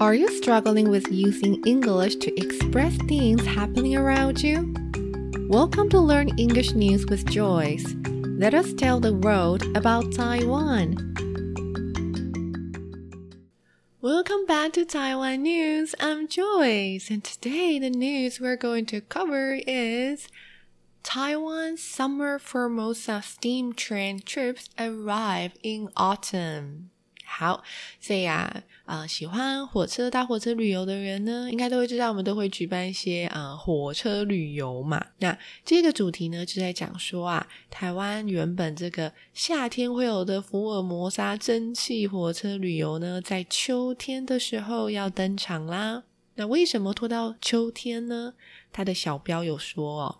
Are you struggling with using English to express things happening around you? Welcome to Learn English News with Joyce. Let us tell the world about Taiwan. Welcome back to Taiwan News. I'm Joyce, and today the news we're going to cover is Taiwan Summer Formosa steam train trips arrive in autumn. 好，所以啊， 呃，喜欢火车、搭火车旅游的人呢，应该都会知道，我们都会举办一些呃火车旅游嘛。那这个主题呢，就在讲说啊，台湾原本这个夏天会有的福尔摩沙蒸汽火车旅游呢，在秋天的时候要登场啦。那为什么拖到秋天呢？它的小标有说哦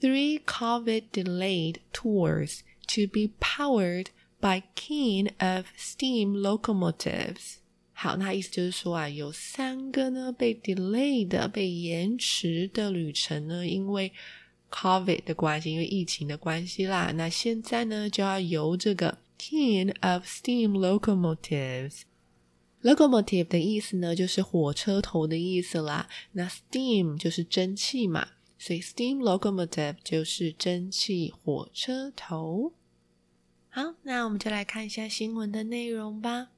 ，Three COVID delayed tours to be powered by keen of steam locomotives。好，那意思就是说啊，有三个呢被 delay 的、被延迟的旅程呢，因为 COVID 的关系，因为疫情的关系啦。那现在呢，就要由这个 King of steam locomotives。locomotive 的意思呢，就是火车头的意思啦。那 steam 就是蒸汽嘛，所以 steam locomotive 就是蒸汽火车头。好，那我们就来看一下新闻的内容吧。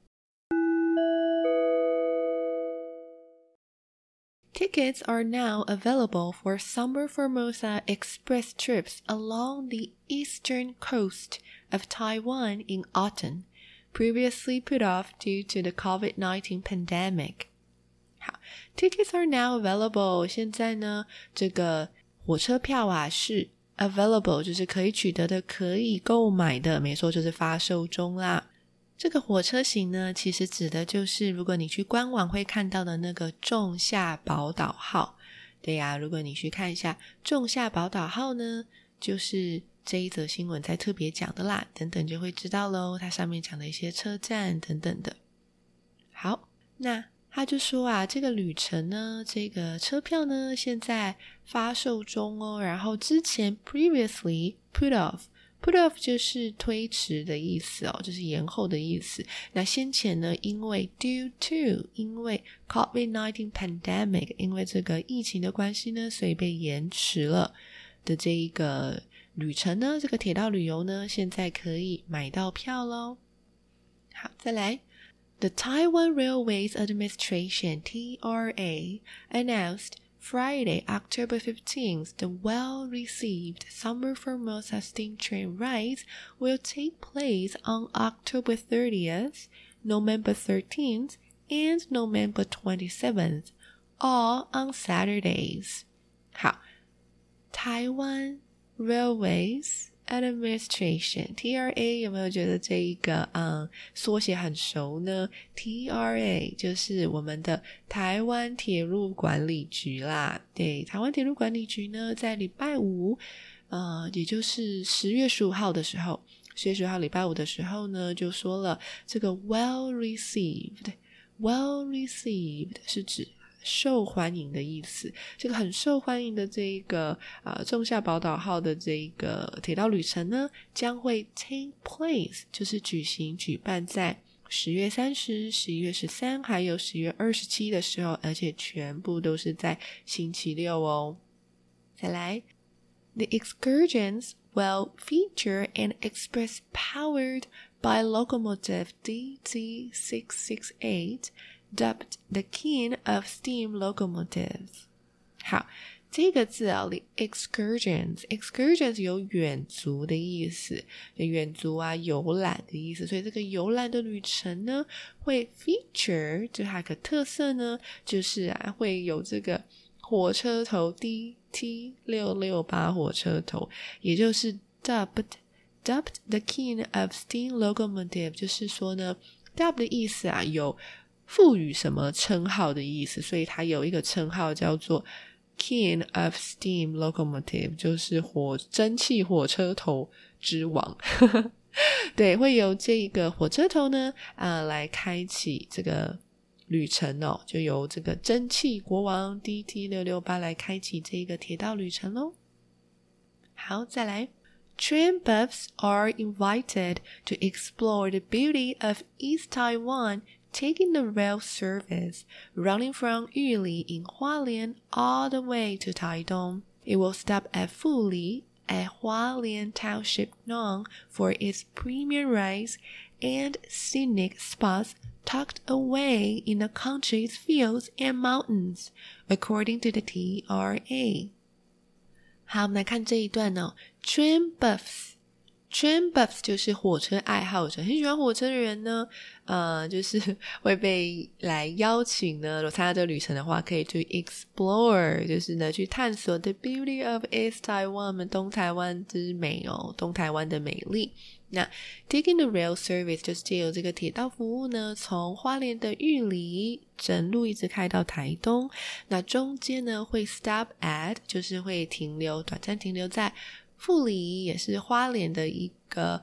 Tickets are now available for Summer Formosa Express trips along the eastern coast of Taiwan in autumn, previously put off due to the COVID-19 pandemic. 好，Tickets are now available。现在呢，这个火车票啊是。Available 就是可以取得的、可以购买的，没错，就是发售中啦。 这个火车型呢，其实指的就是如果你去官网会看到的那个仲夏宝岛号。对呀、如果你去看一下仲夏宝岛号呢，就是这一则新闻在特别讲的啦。等等就会知道喽，它上面讲的一些车站等等的。好，那。他就说啊，这个旅程呢，这个车票呢，现在发售中哦。然后之前 previously put off Put off 就是推迟的意思哦，就是延后的意思。那先前呢，因为 due to，因为 Covid nineteen pandemic，因为这个疫情的关系呢，所以被延迟了的这一个旅程呢，这个铁道旅游呢，现在可以买到票喽。好，再来。The Taiwan Railways Administration (TRA) announced Friday, October 15th, the well-received Summer Formosa steam train rides will take place on October 30th, November 13th, and November 27th, all on Saturdays. 好，台湾 Railways。 Administration TRA 有没有觉得这一个嗯缩写很熟呢？TRA 就是我们的台湾铁路管理局啦。对，台湾铁路管理局呢，在礼拜五，呃，也就是十月十五号的时候，十月十五号礼拜五的时候呢，就说了这个 well received，well received 是指。受欢迎的意思，这个很受欢迎的这一个啊，仲夏宝岛号的这一个铁道旅程呢，将会 take place，就是举行、举办在十月三十、十一月十三，还有十月二十七的时候，而且全部都是在星期六哦。再来，The excursions will feature an express powered by locomotive DZ six six eight。Dubbed the king of steam locomotives。好，这个字啊，the excursions，excursions 有远足的意思，远足啊，游览的意思。所以这个游览的旅程呢，会 feature 就它的特色呢，就是啊，会有这个火车头 DT 六六八火车头，也就是 dubbed dubbed the king of steam locomotive，就是说呢，Dub 的意思啊，有赋予什么称号的意思，所以它有一个称号叫做。King of Steam Locomotive 就是火蒸汽火车头之王，对，会由这个火车头呢啊、呃、来开启这个旅程哦，就由这个蒸汽国王 DT 六六八来开启这个铁道旅程喽。好，再来，Train buffs are invited to explore the beauty of East Taiwan. Taking the rail service running from Yuli in Hualien all the way to Taidong, it will stop at Fuli, a Hualien township known for its premium rice and scenic spots tucked away in the country's fields and mountains, according to the TRA. 好，我们来看这一段哦。Train buffs Train buffs 就是火车爱好者，很喜欢火车的人呢，呃，就是 会被来邀请呢。如果参加这个旅程的话，可以去 explore，就是呢去探索 the beauty of East Taiwan，东台湾之美哦，东台湾的美丽。那 taking the rail service 就是借由这个铁道服务呢，从花莲的玉里整路一直开到台东。那中间呢会 stop at，就是会停留，短暂停留在。富里也是花莲的一个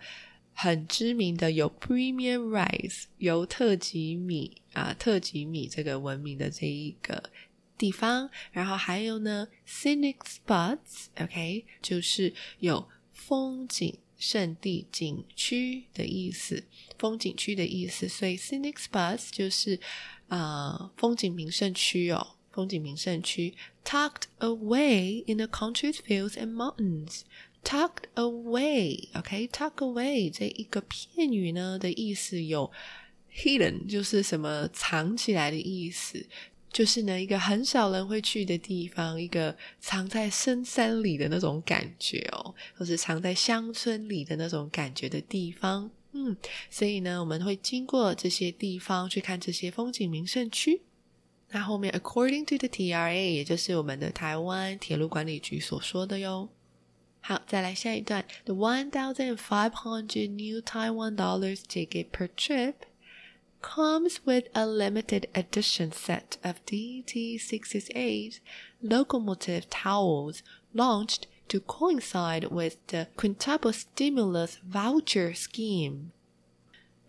很知名的有 premium rice 有特级米啊，特级米这个闻名的这一个地方，然后还有呢 scenic spots，OK，就是有风景胜地景区的意思，风景区的意思，所以 scenic spots 就是啊、呃、风景名胜区哦。风景名胜区，tucked away in the country fields and mountains。tucked away，OK，tuck away 这一个片语呢的意思有 hidden，就是什么藏起来的意思，就是呢一个很少人会去的地方，一个藏在深山里的那种感觉哦，或是藏在乡村里的那种感觉的地方。嗯，所以呢，我们会经过这些地方去看这些风景名胜区。那后面，according to the TRA，也就是我们的台湾铁路管理局所说的哟。好，再来下一段。The one thousand five hundred new Taiwan dollars ticket per trip comes with a limited edition set of DT668 locomotive towels launched to coincide with the Quintuple Stimulus Voucher Scheme.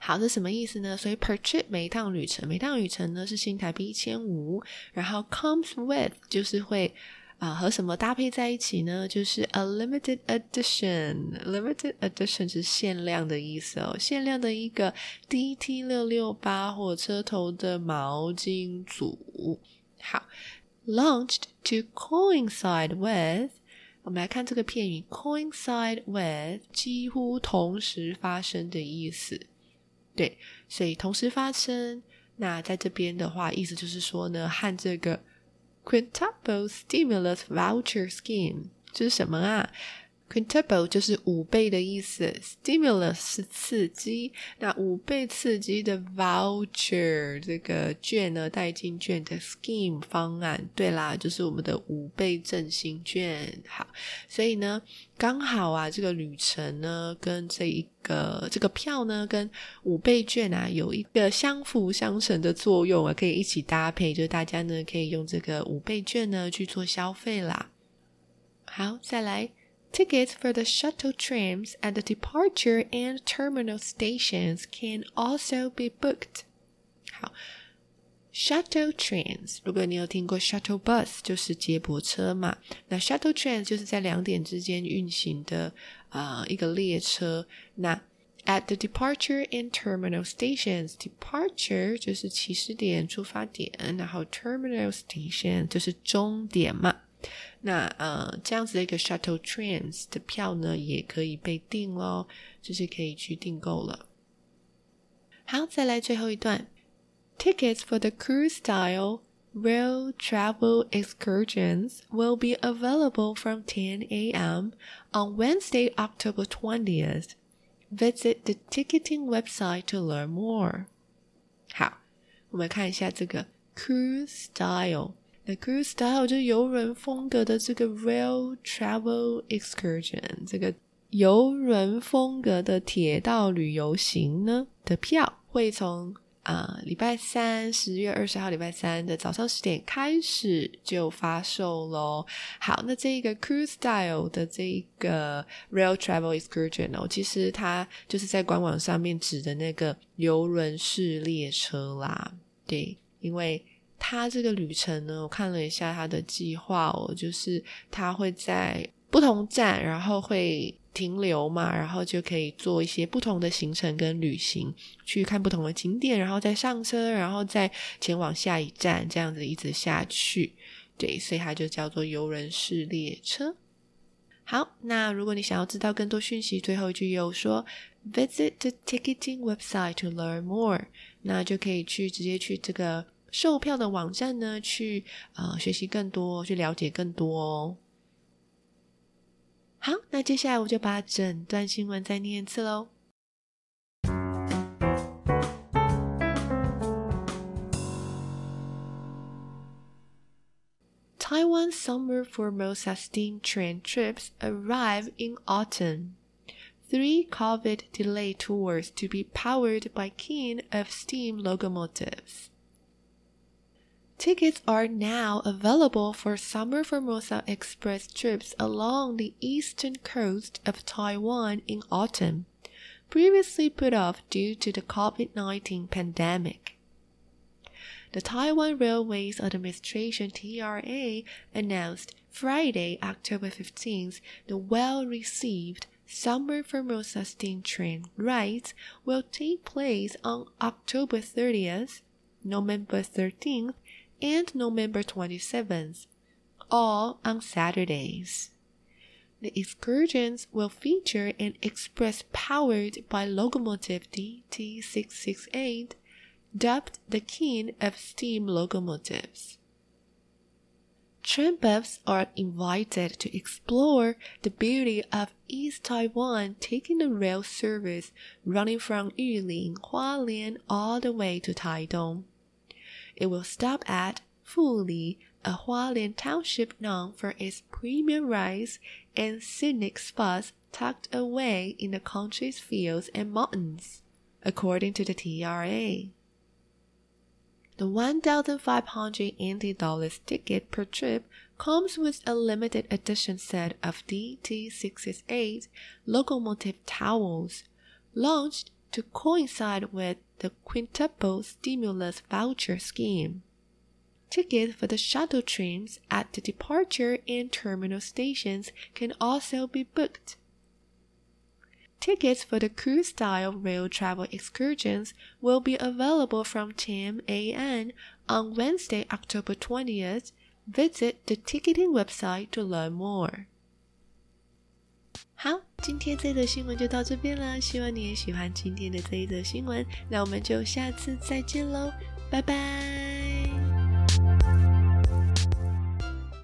好，这什么意思呢？所以 per trip 每一趟旅程，每趟旅程呢是新台币一千五，然后 comes with 就是会啊、和什么搭配在一起呢？就是 a limited edition，limited edition 是限量的意思哦，限量的一个 DT 六六八火车头的毛巾组。好，launched to coincide with，我们来看这个片语 coincide with，几乎同时发生的意思。对，所以同时发生。那在这边的话，意思就是说呢，和这个 Quintuple Stimulus Voucher Scheme 这是什么啊？Quintuple 就是五倍的意思，Stimulus 是刺激，那五倍刺激的 Voucher 这个券呢，代金券的 Scheme 方案，对啦，就是我们的五倍振兴券。好，所以呢，刚好啊，这个旅程呢，跟这一个这个票呢，跟五倍券啊，有一个相辅相成的作用啊，可以一起搭配，就是大家呢可以用这个五倍券呢去做消费啦。好，再来。Tickets for the shuttle trams at the departure and terminal stations can also be booked. 好，shuttle trams，如果你有听过 shuttle bus，就是接驳车嘛。那 shuttle trams 就是在两点之间运行的啊、呃、一个列车。那 at the departure and terminal stations，departure 就是起始点、出发点，然后 terminal station 就是终点嘛。 那呃，这样子的一个 shuttle trains 的票呢，也可以被订咯，就是可以去订购了。好，再来最后一段，Tickets for the cruise style rail travel excursions will be available from 10 a.m. on Wednesday, October 20th. Visit the ticketing website to learn more. 好，我们看一下这个 cruise style。 The cruise style 就是邮轮风格的这个 rail travel excursion，这个游轮风格的铁道旅游行呢的票会从啊礼拜三十月二十号礼拜三的早上十点开始就发售喽。好，那这个 cruise style 的这个 rail travel excursion 哦，其实它就是在官网上面指的那个游轮式列车啦。对，因为。他这个旅程呢，我看了一下他的计划哦，就是他会在不同站，然后会停留嘛，然后就可以做一些不同的行程跟旅行，去看不同的景点，然后再上车，然后再前往下一站，这样子一直下去。对，所以它就叫做游人式列车。好，那如果你想要知道更多讯息，最后一句又说 Visit the ticketing website to learn more，那就可以去直接去这个。售票的网站呢，去呃学习更多，去了解更多哦。好，那接下来我就把整段新闻再念一次喽。Taiwan Summer Formosa Steam Train trips arrive in autumn. Three COVID-delayed tours to be powered by King of Steam locomotives. Tickets are now available for Summer Formosa Express trips along the eastern coast of Taiwan in autumn, previously put off due to the COVID-19 pandemic. The Taiwan Railways Administration TRA announced Friday, October 15th, the well-received Summer Formosa steam train rides will take place on October 30th, November 13th, and November 27th, all on Saturdays. The excursions will feature an express powered by locomotive DT668, dubbed the King of Steam locomotives. Train buffs are invited to explore the beauty of East Taiwan, taking the rail service running from Yulin, Hualien, all the way to Taidong. It will stop at Fuli, a Hualien township known for its premium rice and scenic spots tucked away in the country's fields and mountains, according to the TRA. The 1,500 NT dollars ticket per trip comes with a limited edition set of DT668 locomotive towels, launched to coincide with the quintuple stimulus voucher scheme. Tickets for the shuttle trains at the departure and terminal stations can also be booked. Tickets for the cruise style rail travel excursions will be available from 10 a.m. on Wednesday, October 20th. Visit the ticketing website to learn more. 好，今天这则新闻就到这边了。希望你也喜欢今天的这一则新闻。那我们就下次再见喽，拜拜。